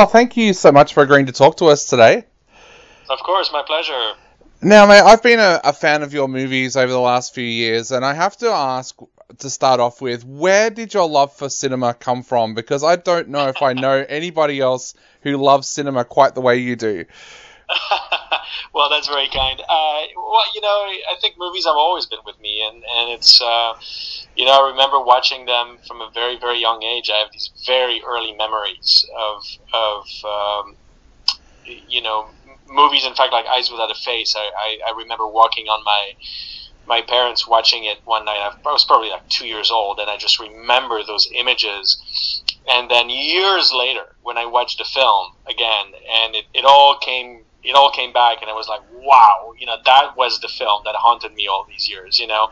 Oh, thank you so much for agreeing to talk to us today. Of course, my pleasure. Now, mate, I've been a, a, fan of your movies over the last few years, and I have to ask to start off with, where did your love for cinema come from? Because I don't know if I know anybody else who loves cinema quite the way you do. well, that's very kind. Uh, well, you know, I think movies have always been with me, and and it's uh, you know I remember watching them from a very very young age. I have these very early memories of of um, you know movies. In fact, like Eyes Without a Face. I, I, I remember walking on my my parents watching it one night. I was probably like two years old, and I just remember those images. And then years later, when I watched the film again, and it, it all came it all came back and I was like, wow, you know, that was the film that haunted me all these years, you know.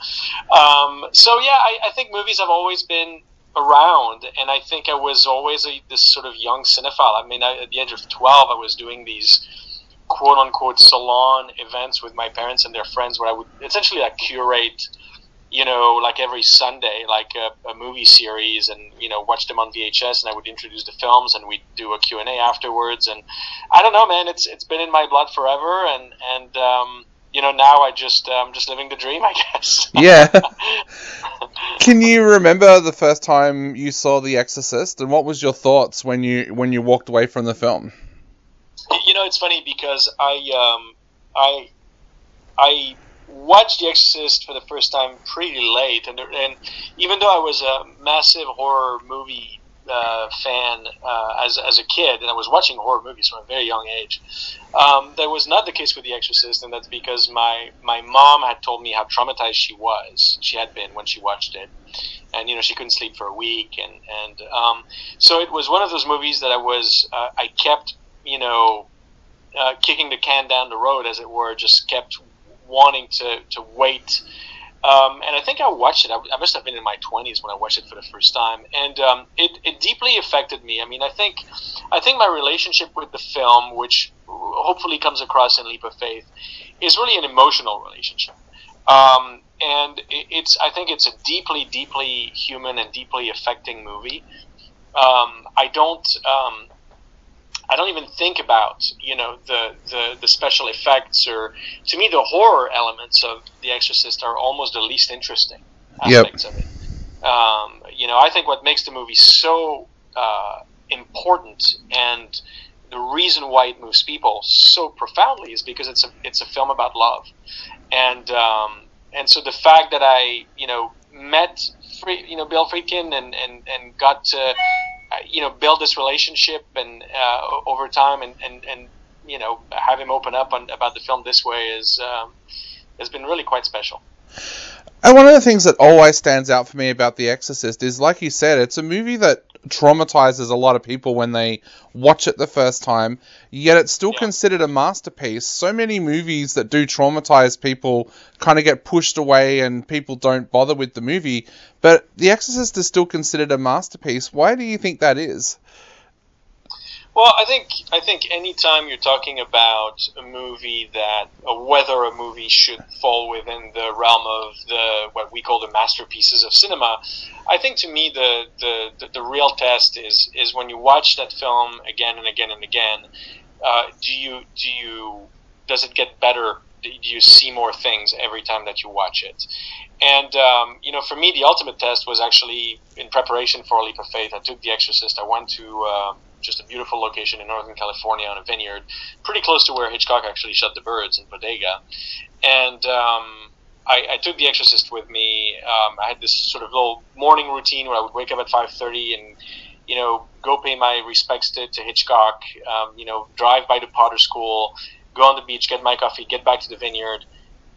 Um, so yeah, I, I, think movies have always been around, and I think I was always a, this sort of young cinephile. I mean, I, at the age of twelve, I was doing these quote unquote salon events with my parents and their friends, where I would essentially like curate you know, like every Sunday, like a, a, movie series, and you know, watch them on VHS, and I would introduce the films, and we'd do a Q and A afterwards. And I don't know, man, it's it's been in my blood forever, and and um, you know, now I just I'm um, just living the dream, I guess. yeah. Can you remember the first time you saw The Exorcist, and what was your thoughts when you when you walked away from the film? You know, it's funny because I um I I watched The Exorcist for the first time pretty late, and and even though I was a massive horror movie uh, fan uh, as as a kid, and I was watching horror movies from a very young age, um, that was not the case with The Exorcist, and that's because my my mom had told me how traumatized she was. She had been when she watched it, and you know she couldn't sleep for a week, and and um, so it was one of those movies that I was uh, I kept you know. Uh, kicking the can down the road, as it were, just kept wanting to to wait. Um, and I think I watched it. I, I, must have been in my twenties when I watched it for the first time, and um, it, it deeply affected me. I mean, I think I think my relationship with the film, which hopefully comes across in Leap of Faith, is really an emotional relationship. Um, and it, it's I think it's a deeply, deeply human and deeply affecting movie. Um, I don't um, I don't even think about you know the, the the special effects or to me the horror elements of The Exorcist are almost the least interesting aspects yep. of it. Um, you know, I think what makes the movie so uh, important and the reason why it moves people so profoundly is because it's a it's a film about love, and um, and so the fact that I you know met you know Bill Friedkin and and and got to you know build this relationship and uh, over time and, and and you know have him open up on, about the film this way is um, has been really quite special. And one of the things that always stands out for me about The Exorcist is, like you said, it's a movie that traumatizes a lot of people when they watch it the first time, yet it's still yeah. considered a masterpiece. So many movies that do traumatize people kind of get pushed away and people don't bother with the movie, but The Exorcist is still considered a masterpiece. Why do you think that is? Well, I think I think anytime you're talking about a movie that uh, whether a movie should fall within the realm of the what we call the masterpieces of cinema, I think to me the the, the, the real test is is when you watch that film again and again and again. Uh, do you do you does it get better? Do you see more things every time that you watch it? And um, you know, for me, the ultimate test was actually in preparation for Leap of Faith. I took The Exorcist. I went to uh, just a beautiful location in Northern California on a vineyard, pretty close to where Hitchcock actually shot the birds in Bodega. And um, I, I, took The Exorcist with me. Um, I had this sort of little morning routine where I would wake up at 5:30 and you know go pay my respects to, to Hitchcock. Um, you know, drive by the Potter School, go on the beach, get my coffee, get back to the vineyard.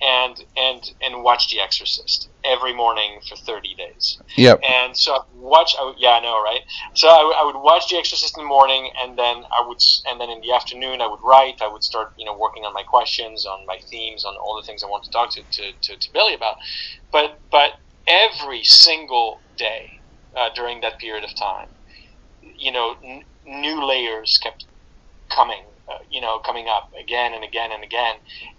And and and watch The Exorcist every morning for 30 days. Yep. And so I watch. I, yeah, I know, right? So I, I, would watch The Exorcist in the morning, and then I would, and then in the afternoon I would write. I would start, you know, working on my questions, on my themes, on all the things I want to talk to to, to, to Billy about. But but every single day uh, during that period of time, you know, n- new layers kept coming you know, coming up again and again and again,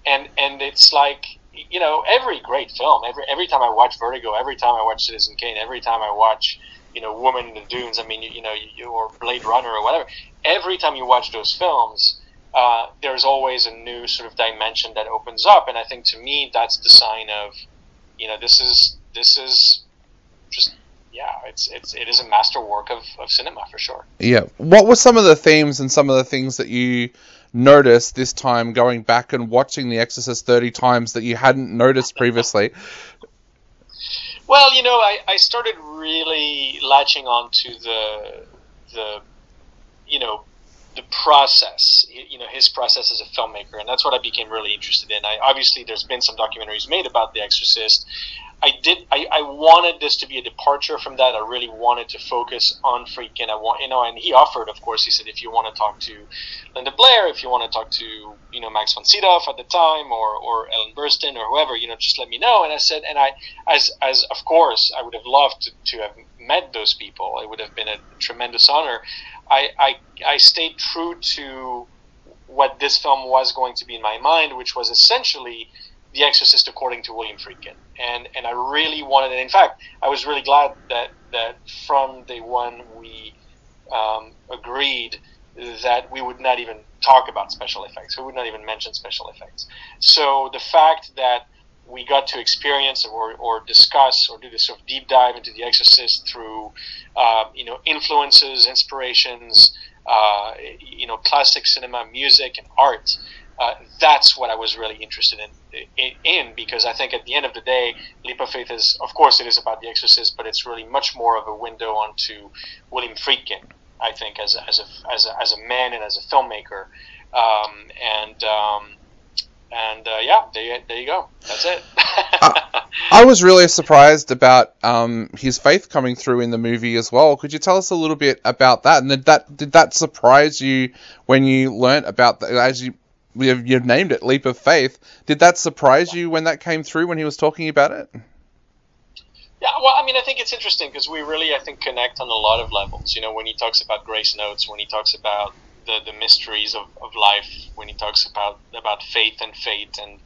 and and it's like you know every great film, every every time I watch Vertigo, every time I watch Citizen Kane, every time I watch you know Woman in the Dunes, I mean you, you know you, or Blade Runner or whatever, every time you watch those films. Uh, there's always a new sort of dimension that opens up, and I think to me that's the sign of, you know, this is this is just yeah, it's it's it is a masterwork of, of cinema for sure. Yeah. What were some of the themes and some of the things that you noticed this time going back and watching The Exorcist thirty times that you hadn't noticed previously? well, you know, I, I started really latching on to the the you know the process, you know, his process as a filmmaker, and that's what I became really interested in. I obviously there's been some documentaries made about The Exorcist. I did. I, I wanted this to be a departure from that. I really wanted to focus on Friedkin. I want, you know, and he offered, of course. He said, if you want to talk to Linda Blair, if you want to talk to, you know, Max von Sydow at the time, or or Ellen Burstyn, or whoever, you know, just let me know. And I said, and I, as as of course, I would have loved to, to have met those people. It would have been a tremendous honor. I, I I stayed true to what this film was going to be in my mind, which was essentially the Exorcist according to William Friedkin, and and I really wanted. And in fact, I was really glad that that from day one we um, agreed that we would not even talk about special effects. We would not even mention special effects. So the fact that we got to experience or, or discuss or do this sort of deep dive into The Exorcist through, uh, you know, influences, inspirations, uh, you know, classic cinema, music, and art uh, that's what I was really interested in, in, because I think at the end of the day, Leap of Faith is, of course, it is about The Exorcist, but it's really much more of a window onto William Friedkin. I think as as a as a, as a man and as a filmmaker, um, and um, and uh, yeah, there, there you go. That's it. I, I, was really surprised about um, his faith coming through in the movie as well. Could you tell us a little bit about that? And did that did that surprise you when you learnt about that? As you you've, you've named it leap of faith. Did that surprise you when that came through when he was talking about it? Yeah, well, I mean, I think it's interesting because we really, I think, connect on a lot of levels. You know, when he talks about grace notes, when he talks about the, the mysteries of, of life, when he talks about about faith and fate, and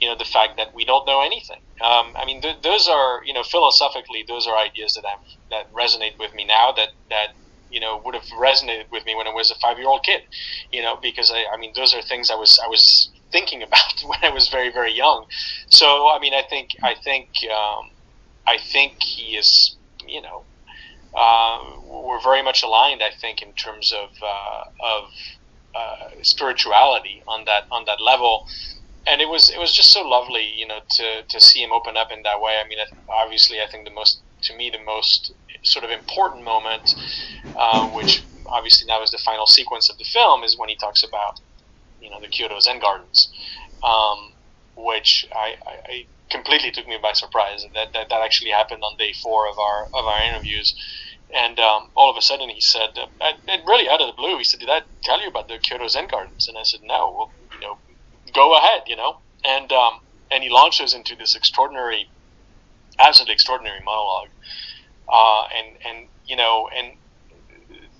you know the fact that we don't know anything. Um, I mean, th- those are you know philosophically, those are ideas that i that resonate with me now. That that you know would have resonated with me when I was a five year old kid, you know, because I, I mean those are things I was I was thinking about when I was very very young. So I mean I think I think um, I think he is you know uh, we're very much aligned I think in terms of uh, of uh, spirituality on that on that level. And it was it was just so lovely, you know, to, to see him open up in that way. I mean, obviously, I think the most to me the most sort of important moment, uh, which obviously now is the final sequence of the film, is when he talks about you know the Kyoto Zen Gardens, um, which I, I, I, completely took me by surprise. That, that that actually happened on day four of our of our interviews. And um, all of a sudden, he said, uh, really out of the blue, he said, "Did I tell you about the Kyoto Zen Gardens?" And I said, "No." Well, you know, go ahead, you know. And um, and he launches into this extraordinary, absolutely extraordinary monologue uh, and and you know, and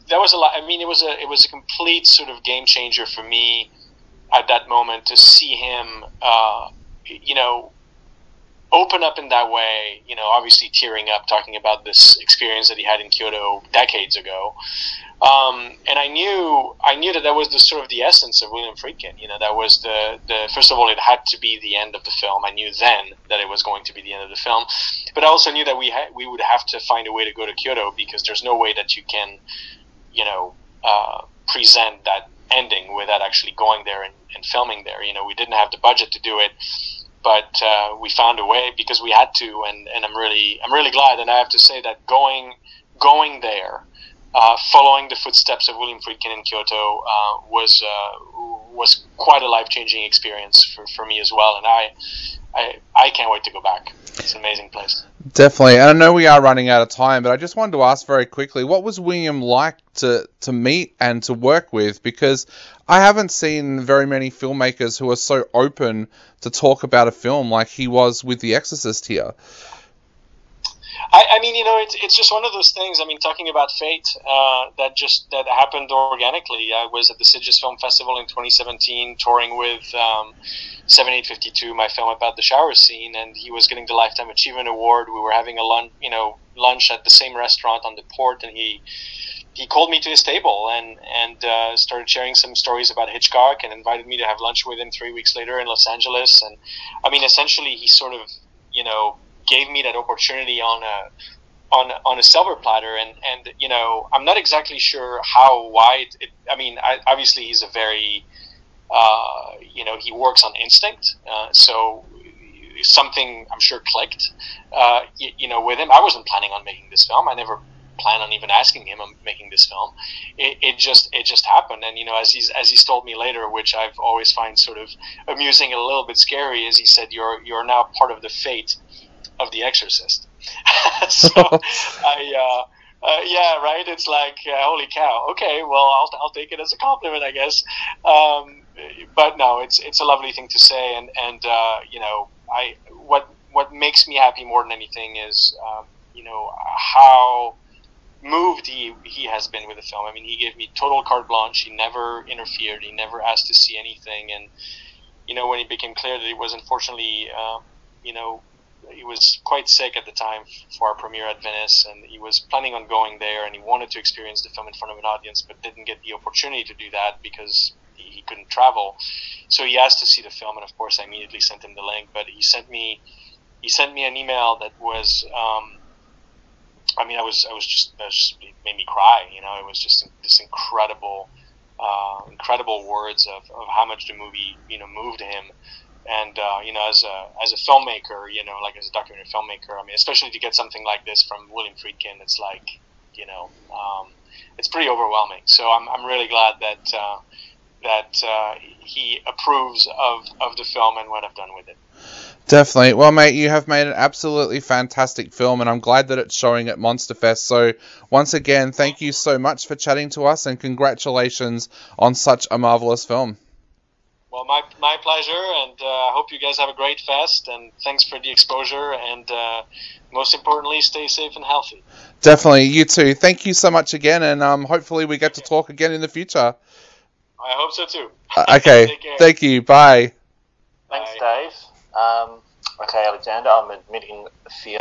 that was a lot. I mean, it was a it was a complete sort of game changer for me at that moment to see him, uh, you know, open up in that way. You know, obviously tearing up, talking about this experience that he had in Kyoto decades ago, um, and I knew I knew that that was the sort of the essence of William Friedkin. You know, that was the the first of all, it had to be the end of the film. I knew then that it was going to be the end of the film, but I also knew that we ha- we would have to find a way to go to Kyoto because there's no way that you can, you know, uh, present that ending without actually going there and, and filming there. You know, we didn't have the budget to do it but uh, we found a way because we had to, and, and I'm really I'm really glad. And I have to say that going going there uh, following the footsteps of William Friedkin in Kyoto uh, was uh, was quite a life changing experience for, for me as well. And I, I I can't wait to go back. It's an amazing place. Definitely, and I know we are running out of time, but I just wanted to ask very quickly, what was William like to to meet and to work with? Because I haven't seen very many filmmakers who are so open to talk about a film like he was with The Exorcist here. I, I mean, you know, it's, it's just one of those things. I mean, talking about fate, uh, that just that happened organically. I was at the Sitges Film Festival in 2017, touring with um, 7852, my film about the shower scene, and he was getting the Lifetime Achievement Award. We were having a lunch, you know, lunch at the same restaurant on the port, and he he called me to his table and and uh, started sharing some stories about Hitchcock and invited me to have lunch with him three weeks later in Los Angeles. And I mean, essentially, he sort of you know gave me that opportunity on a on on a silver platter. And and you know I'm not exactly sure how wide it, I mean I, obviously he's a very uh, you know he works on instinct. Uh, so something I'm sure clicked uh, you, you, know with him. I wasn't planning on making this film. I never planned on even asking him I'm making this film. It, it just it just happened. And you know as he's as he's told me later which I've always find sort of amusing and a little bit scary is he said you're you're now part of the fate of The Exorcist. so I, uh, uh, yeah, right. It's like uh, holy cow. Okay, well, I'll, I'll take it as a compliment, I guess. Um, but no, it's it's a lovely thing to say, and and uh, you know, I what what makes me happy more than anything is um, you know how moved he he has been with the film. I mean, he gave me total carte blanche. He never interfered. He never asked to see anything, and you know, when it became clear that it was unfortunately, uh, you know, he was quite sick at the time for our premiere at Venice, and he was planning on going there, and he wanted to experience the film in front of an audience, but didn't get the opportunity to do that because he, he couldn't travel. So he asked to see the film, and of course, I immediately sent him the link. But he sent me he sent me an email that was. Um, I mean, I was, I was just, just, it made me cry. You know, it was just this incredible, uh, incredible words of, of how much the movie, you know, moved him and uh, you know, as a as a filmmaker, you know, like as a documentary filmmaker, I mean, especially to get something like this from William Friedkin, it's like, you know, um, it's pretty overwhelming. So I'm I'm really glad that uh, that uh, he approves of of the film and what I've done with it. Definitely. Well, mate, you have made an absolutely fantastic film, and I'm glad that it's showing at Monsterfest. So, once again, thank you so much for chatting to us, and congratulations on such a marvelous film. Well, my, my pleasure, and uh, I hope you guys have a great fest, and thanks for the exposure, and uh, most importantly, stay safe and healthy. Definitely, you too. Thank you so much again, and um, hopefully we get to talk again in the future. I hope so too. Uh, okay, thank you. Bye. Thanks, Dave. Um, okay, Alexander, I'm admitting fear.